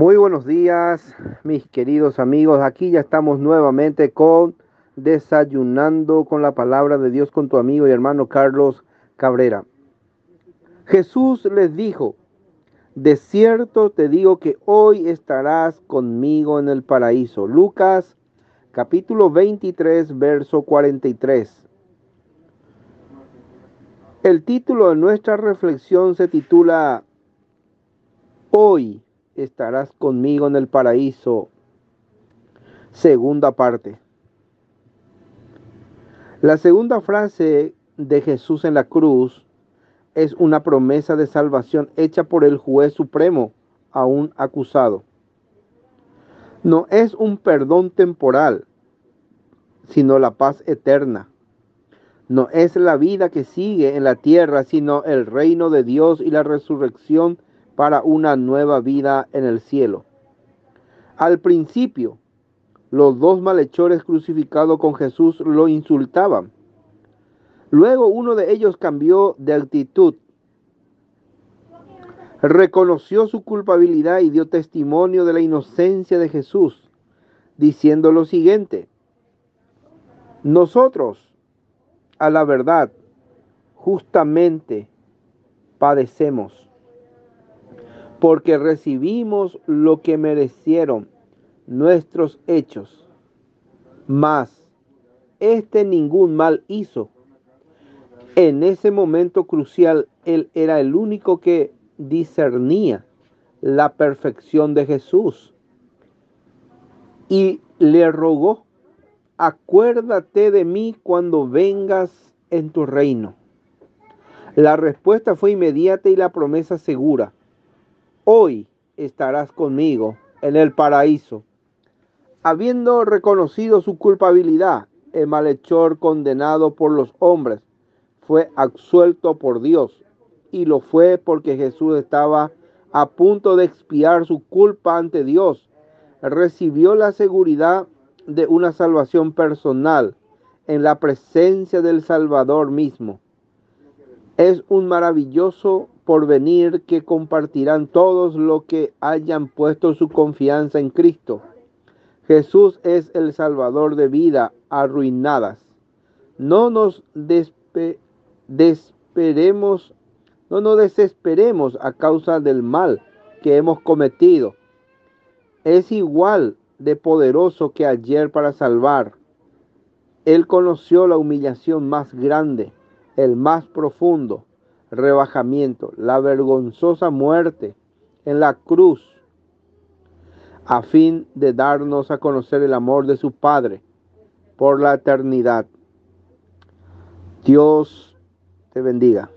Muy buenos días, mis queridos amigos. Aquí ya estamos nuevamente con Desayunando con la palabra de Dios con tu amigo y hermano Carlos Cabrera. Jesús les dijo, de cierto te digo que hoy estarás conmigo en el paraíso. Lucas capítulo 23, verso 43. El título de nuestra reflexión se titula Hoy estarás conmigo en el paraíso. Segunda parte. La segunda frase de Jesús en la cruz es una promesa de salvación hecha por el juez supremo a un acusado. No es un perdón temporal, sino la paz eterna. No es la vida que sigue en la tierra, sino el reino de Dios y la resurrección para una nueva vida en el cielo. Al principio, los dos malhechores crucificados con Jesús lo insultaban. Luego uno de ellos cambió de actitud, reconoció su culpabilidad y dio testimonio de la inocencia de Jesús, diciendo lo siguiente, nosotros, a la verdad, justamente padecemos porque recibimos lo que merecieron nuestros hechos. Mas este ningún mal hizo. En ese momento crucial, él era el único que discernía la perfección de Jesús. Y le rogó, acuérdate de mí cuando vengas en tu reino. La respuesta fue inmediata y la promesa segura hoy estarás conmigo en el paraíso. Habiendo reconocido su culpabilidad, el malhechor condenado por los hombres fue absuelto por Dios y lo fue porque Jesús estaba a punto de expiar su culpa ante Dios. Recibió la seguridad de una salvación personal en la presencia del Salvador mismo. Es un maravilloso venir que compartirán todos los que hayan puesto su confianza en Cristo. Jesús es el Salvador de vida arruinadas. No nos desesperemos, no nos desesperemos a causa del mal que hemos cometido. Es igual de poderoso que ayer para salvar. Él conoció la humillación más grande, el más profundo rebajamiento, la vergonzosa muerte en la cruz, a fin de darnos a conocer el amor de su Padre por la eternidad. Dios te bendiga.